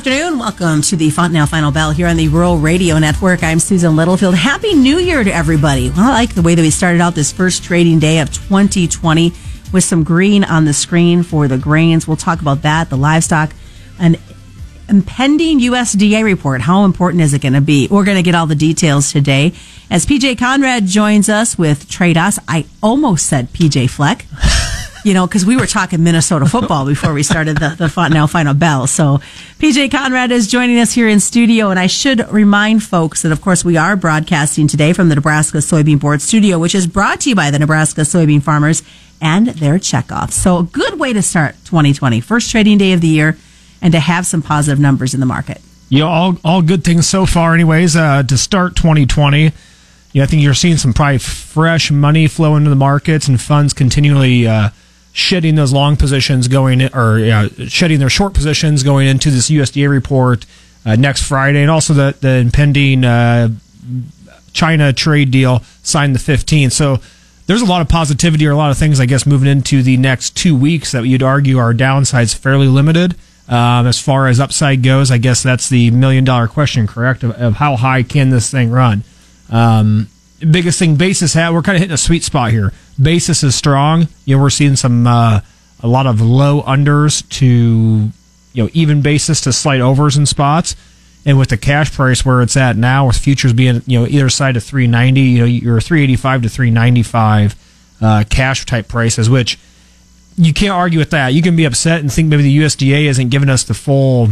afternoon. Welcome to the Fontanelle Final Bell here on the Rural Radio Network. I'm Susan Littlefield. Happy New Year to everybody. Well, I like the way that we started out this first trading day of 2020 with some green on the screen for the grains. We'll talk about that, the livestock, an impending USDA report. How important is it going to be? We're going to get all the details today. As PJ Conradt joins us with Tredas, I almost said PJ Fleck. you know, because we were talking Minnesota football before we started the, the Fontanelle Final Bell. So PJ Conradt is joining us here in studio. And I should remind folks that, of course, we are broadcasting today from the Nebraska Soybean Board studio, which is brought to you by the Nebraska soybean farmers and their checkoffs. So a good way to start 2020, first trading day of the year, and to have some positive numbers in the market. Know, all, all good things so far, anyways, uh, to start 2020. Yeah, I think you're seeing some probably fresh money flow into the markets and funds continually uh, shedding those long positions going or uh, shedding their short positions going into this USDA report uh, next Friday, and also the the impending uh, China trade deal signed the 15th. So there's a lot of positivity or a lot of things, I guess, moving into the next two weeks that you'd argue are downsides fairly limited. Um, as far as upside goes, I guess that's the million dollar question, correct? Of, of how high can this thing run? Um, biggest thing basis had we're kind of hitting a sweet spot here. Basis is strong. You know, we're seeing some uh, a lot of low unders to you know even basis to slight overs in spots. And with the cash price where it's at now, with futures being you know either side of 390, you know you're 385 to 395 uh, cash type prices, which you can't argue with that. You can be upset and think maybe the USDA isn't giving us the full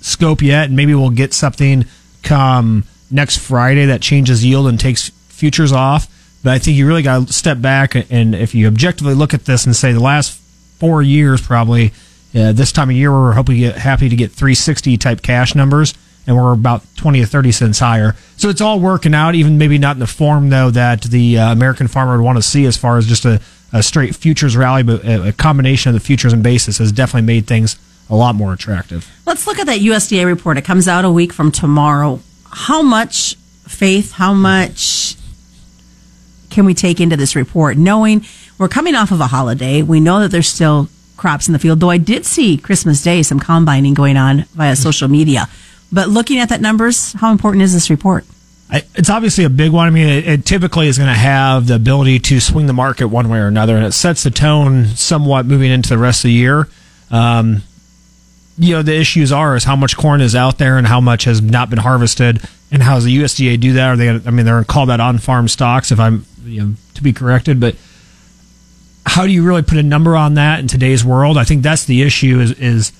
scope yet, and maybe we'll get something come next Friday that changes yield and takes futures off. But I think you really got to step back and if you objectively look at this and say the last four years, probably uh, this time of year, we're hoping to get happy to get 360 type cash numbers, and we're about 20 to 30 cents higher. So it's all working out, even maybe not in the form though that the uh, American farmer would want to see as far as just a, a straight futures rally, but a, a combination of the futures and basis has definitely made things a lot more attractive. Let's look at that USDA report. It comes out a week from tomorrow how much faith, how much can we take into this report, knowing we're coming off of a holiday? We know that there's still crops in the field, though I did see Christmas Day some combining going on via social media. But looking at that numbers, how important is this report? It's obviously a big one. I mean, it, it typically is going to have the ability to swing the market one way or another, and it sets the tone somewhat moving into the rest of the year. Um, you know the issues are is how much corn is out there and how much has not been harvested and how does the USDA do that? Are they? I mean, they're going to call that on-farm stocks if I'm you know to be corrected, but how do you really put a number on that in today's world? I think that's the issue. Is is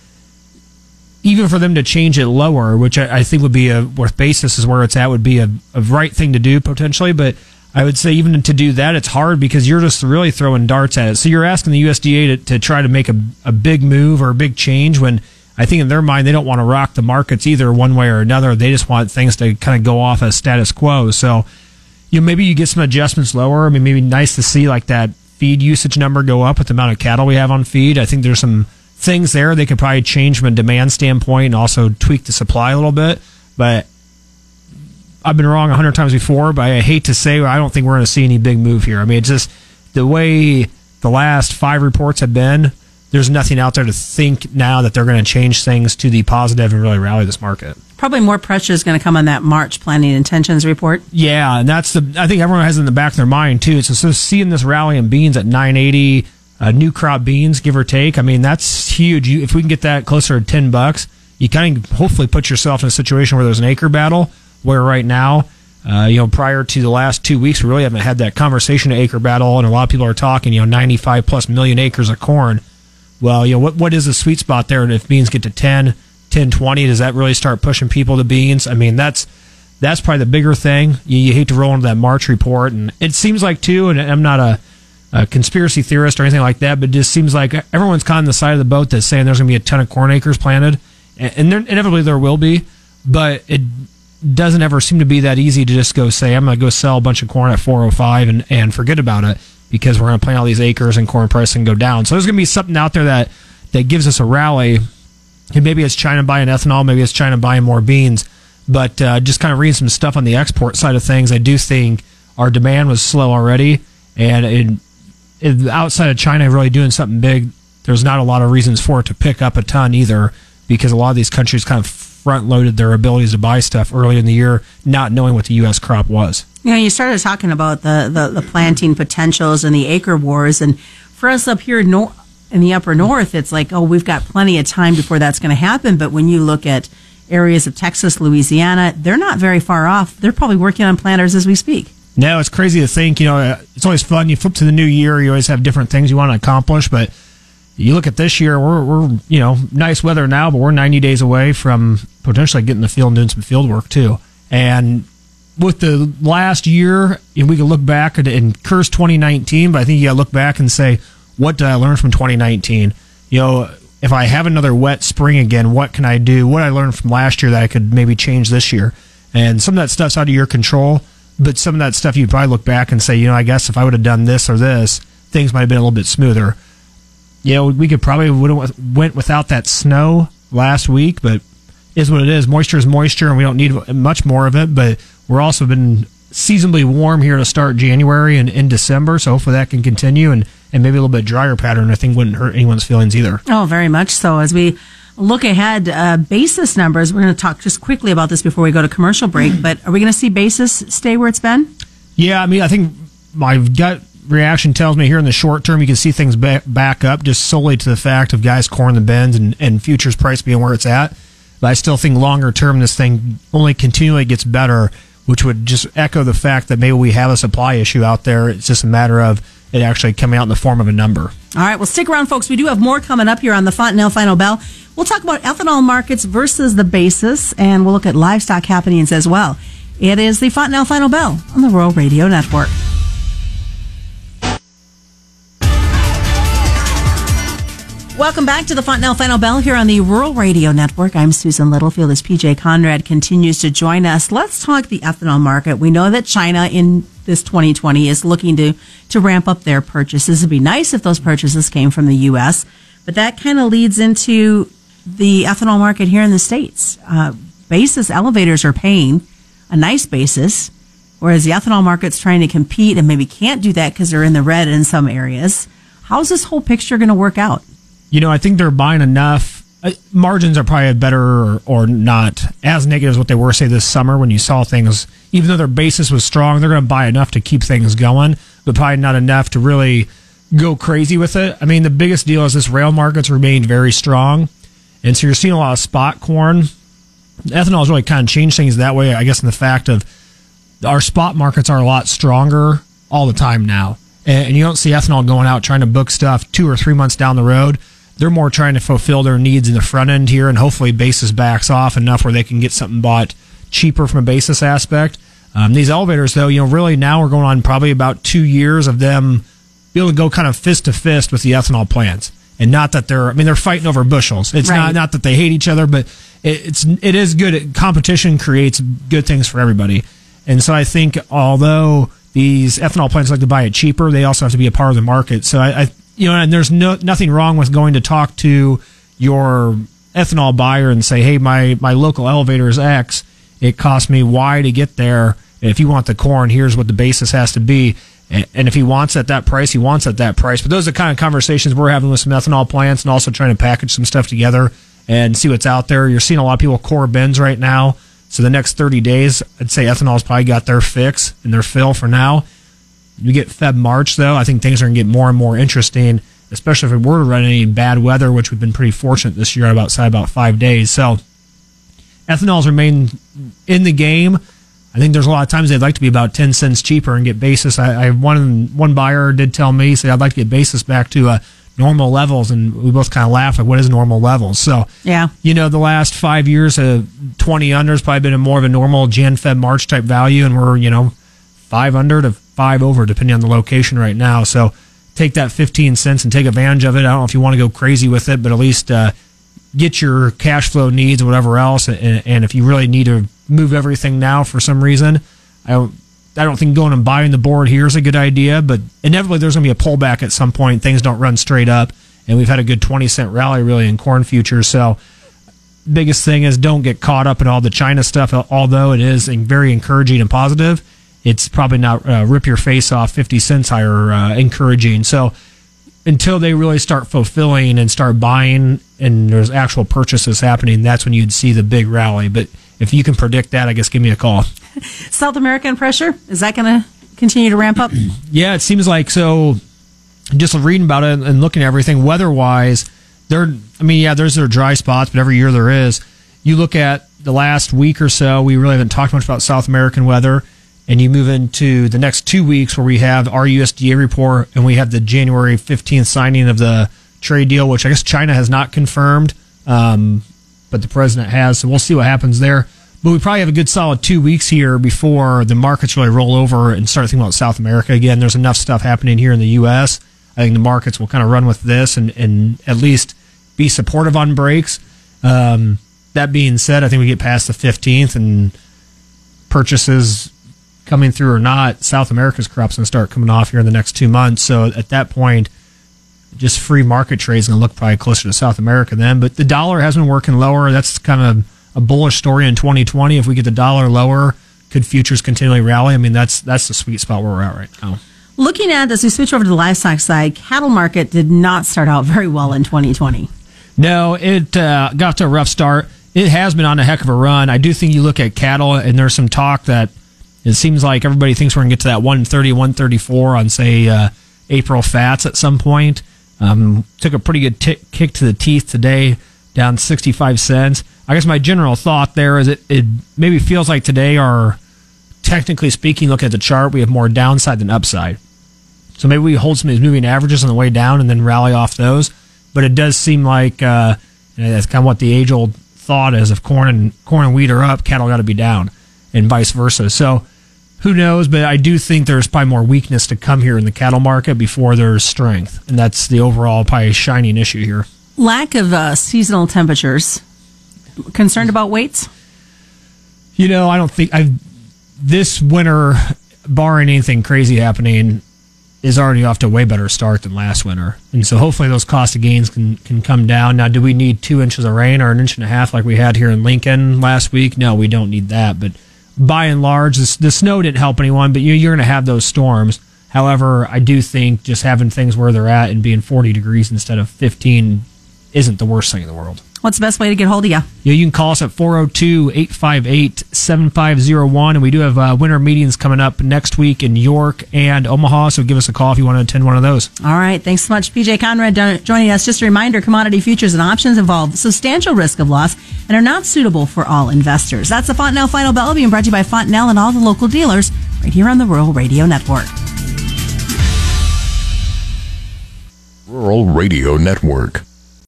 even for them to change it lower, which I, I think would be a worth basis is where it's at, would be a, a right thing to do potentially, but. I would say even to do that, it's hard because you're just really throwing darts at it. So you're asking the USDA to, to try to make a, a big move or a big change when I think in their mind, they don't want to rock the markets either one way or another. They just want things to kind of go off as status quo. So, you know, maybe you get some adjustments lower. I mean, maybe nice to see like that feed usage number go up with the amount of cattle we have on feed. I think there's some things there they could probably change from a demand standpoint and also tweak the supply a little bit. But I've been wrong a hundred times before, but I hate to say I don't think we're going to see any big move here. I mean, it's just the way the last five reports have been there's nothing out there to think now that they're going to change things to the positive and really rally this market. Probably more pressure is going to come on that March planning intentions report. Yeah, and that's the I think everyone has in the back of their mind too. So, so seeing this rally in beans at 980, uh, new crop beans, give or take. I mean, that's huge. You, if we can get that closer to 10 bucks, you kind of hopefully put yourself in a situation where there's an acre battle. Where right now, uh, you know, prior to the last two weeks, we really haven't had that conversation of acre battle, and a lot of people are talking, you know, 95 plus million acres of corn well, you know, what what is the sweet spot there? And if beans get to 10, 10, 20, does that really start pushing people to beans? I mean, that's that's probably the bigger thing. You, you hate to roll into that March report, and it seems like too. And I'm not a, a conspiracy theorist or anything like that, but it just seems like everyone's caught on the side of the boat that's saying there's going to be a ton of corn acres planted, and, and there, inevitably there will be, but it doesn't ever seem to be that easy to just go say I'm going to go sell a bunch of corn at 405 and and forget about it because we're going to plant all these acres and corn price and go down. So there's going to be something out there that that gives us a rally. And maybe it's China buying ethanol, maybe it's China buying more beans. But uh, just kind of reading some stuff on the export side of things, I do think our demand was slow already, and outside of China really doing something big, there's not a lot of reasons for it to pick up a ton either because a lot of these countries kind of front loaded their abilities to buy stuff early in the year, not knowing what the U.S. crop was. You know, you started talking about the, the, the planting potentials and the acre wars. And for us up here nor- in the upper north, it's like, oh, we've got plenty of time before that's going to happen. But when you look at areas of Texas, Louisiana, they're not very far off. They're probably working on planters as we speak. No, it's crazy to think. You know, it's always fun. You flip to the new year, you always have different things you want to accomplish. But you look at this year, we're, we're you know nice weather now, but we're 90 days away from potentially getting the field and doing some field work too. And with the last year, we can look back and curse 2019, but I think you got to look back and say, what did I learn from 2019? You know, if I have another wet spring again, what can I do? What I learned from last year that I could maybe change this year? And some of that stuff's out of your control, but some of that stuff you'd probably look back and say, you know, I guess if I would have done this or this, things might have been a little bit smoother. You know, we could probably would have went without that snow last week, but is what it is. Moisture is moisture, and we don't need much more of it. But we're also been seasonably warm here to start January and in December, so hopefully that can continue and, and maybe a little bit drier pattern. I think wouldn't hurt anyone's feelings either. Oh, very much so. As we look ahead, uh, basis numbers. We're going to talk just quickly about this before we go to commercial break. But are we going to see basis stay where it's been? Yeah, I mean, I think my gut reaction tells me here in the short term you can see things back, back up just solely to the fact of guys coring the bins and, and futures price being where it's at. But I still think longer term, this thing only continually gets better, which would just echo the fact that maybe we have a supply issue out there. It's just a matter of it actually coming out in the form of a number. All right, well, stick around, folks. We do have more coming up here on the Fontanelle Final Bell. We'll talk about ethanol markets versus the basis, and we'll look at livestock happenings as well. It is the Fontanelle Final Bell on the Rural Radio Network. Welcome back to the Fontanelle Final Bell here on the Rural Radio Network. I'm Susan Littlefield as PJ Conradt continues to join us. Let's talk the ethanol market. We know that China in this 2020 is looking to, to ramp up their purchases. It'd be nice if those purchases came from the U.S., but that kind of leads into the ethanol market here in the States. Uh, basis elevators are paying a nice basis, whereas the ethanol market's trying to compete and maybe can't do that because they're in the red in some areas. How's this whole picture going to work out? You know, I think they're buying enough. Uh, margins are probably better or, or, not as negative as what they were, say, this summer when you saw things, even though their basis was strong, they're going to buy enough to keep things going, but probably not enough to really go crazy with it. I mean, the biggest deal is this rail market's remained very strong. And so you're seeing a lot of spot corn. Ethanol has really kind of changed things that way, I guess, in the fact of our spot markets are a lot stronger all the time now. And you don't see ethanol going out trying to book stuff two or three months down the road they're more trying to fulfill their needs in the front end here, and hopefully basis backs off enough where they can get something bought cheaper from a basis aspect. Um, these elevators, though, you know, really now we're going on probably about two years of them being able to go kind of fist to fist with the ethanol plants, and not that they're, I mean, they're fighting over bushels. It's right. not not that they hate each other, but it, it's it is good. Competition creates good things for everybody, and so I think although these ethanol plants like to buy it cheaper, they also have to be a part of the market. So I, I you know, and there's no nothing wrong with going to talk to your ethanol buyer and say, hey, my my local elevator is X. It cost me Y to get there. If you want the corn, here's what the basis has to be. And if he wants at that price, he wants at that price. But those are the kind of conversations we're having with some ethanol plants and also trying to package some stuff together and see what's out there. You're seeing a lot of people core bins right now. So the next 30 days, I'd say ethanol's probably got their fix and their fill for now. You get Feb March though, I think things are going to get more and more interesting, especially if we were to run any bad weather, which we've been pretty fortunate this year about about five days. So ethanol's remain in the game. I think there's a lot of times they'd like to be about ten cents cheaper and get basis. I, I one one buyer did tell me say I'd like to get basis back to uh, normal levels, and we both kind of laughed like, what is normal levels? So yeah, you know, the last five years, uh, twenty under has probably been a more of a normal Jan Feb March type value, and we're you know five under to five over, depending on the location right now. So take that 15 cents and take advantage of it. I don't know if you want to go crazy with it, but at least uh, get your cash flow needs, whatever else. And, and, if you really need to move everything now for some reason, I don't. I don't think going and buying the board here is a good idea, but inevitably there's going to be a pullback at some point. Things don't run straight up, and we've had a good 20 cent rally really in corn futures. So, biggest thing is don't get caught up in all the China stuff, although it is very encouraging and positive it's probably not uh, rip your face off 50 cents higher uh, encouraging. So until they really start fulfilling and start buying and there's actual purchases happening, that's when you'd see the big rally. But if you can predict that, I guess give me a call. South American pressure is that going to continue to ramp up? yeah, it seems like so. Just reading about it and looking at everything weather-wise, there. I mean, yeah, there's their dry spots, but every year there is. You look at the last week or so, we really haven't talked much about South American weather and you move into the next two weeks where we have our USDA report and we have the January 15th signing of the trade deal, which I guess China has not confirmed, um, but the president has. So we'll see what happens there. But we probably have a good solid two weeks here before the markets really roll over and start thinking about South America again. There's enough stuff happening here in the U.S. I think the markets will kind of run with this and, and at least be supportive on breaks. Um, that being said, I think we get past the 15th and purchases coming through or not, South America's crop's going to start coming off here in the next two months. So at that point, just free market trade is going to look probably closer to South America then. But the dollar has been working lower. That's kind of a bullish story in 2020. If we get the dollar lower, could futures continually rally? I mean, that's that's the sweet spot where we're at right now. Looking at as we switch over to the livestock side, cattle market did not start out very well in 2020. No, it uh, got to a rough start. It has been on a heck of a run. I do think you look at cattle, and there's some talk that – it seems like everybody thinks we're going to get to that 130, 134 on, say, uh, April fats at some point. Um, took a pretty good t- kick to the teeth today, down 65 cents. I guess my general thought there is it, it maybe feels like today are, technically speaking, look at the chart, we have more downside than upside. So maybe we hold some of these moving averages on the way down and then rally off those. But it does seem like uh, you know, that's kind of what the age old thought is: if corn and corn and wheat are up, cattle got to be down, and vice versa. So who knows? But I do think there's probably more weakness to come here in the cattle market before there's strength, and that's the overall probably shining issue here. Lack of uh, seasonal temperatures. Concerned about weights? You know, I don't think I've this winter, barring anything crazy happening, is already off to a way better start than last winter, and so hopefully those cost of gains can can come down. Now, do we need two inches of rain or an inch and a half like we had here in Lincoln last week? No, we don't need that, but by and large, the, the snow didn't help anyone, but you, you're going to have those storms. However, I do think just having things where they're at and being 40 degrees instead of 15 isn't the worst thing in the world. What's the best way to get hold of you? Yeah, you can call us at 402 858 7501. And we do have uh, winter meetings coming up next week in York and Omaha. So give us a call if you want to attend one of those. All right. Thanks so much, PJ Conradt, joining us. Just a reminder commodity futures and options involve substantial risk of loss and are not suitable for all investors. That's the Fontanelle Final Bell being brought to you by Fontanelle and all the local dealers right here on the Rural Radio Network. Rural Radio Network.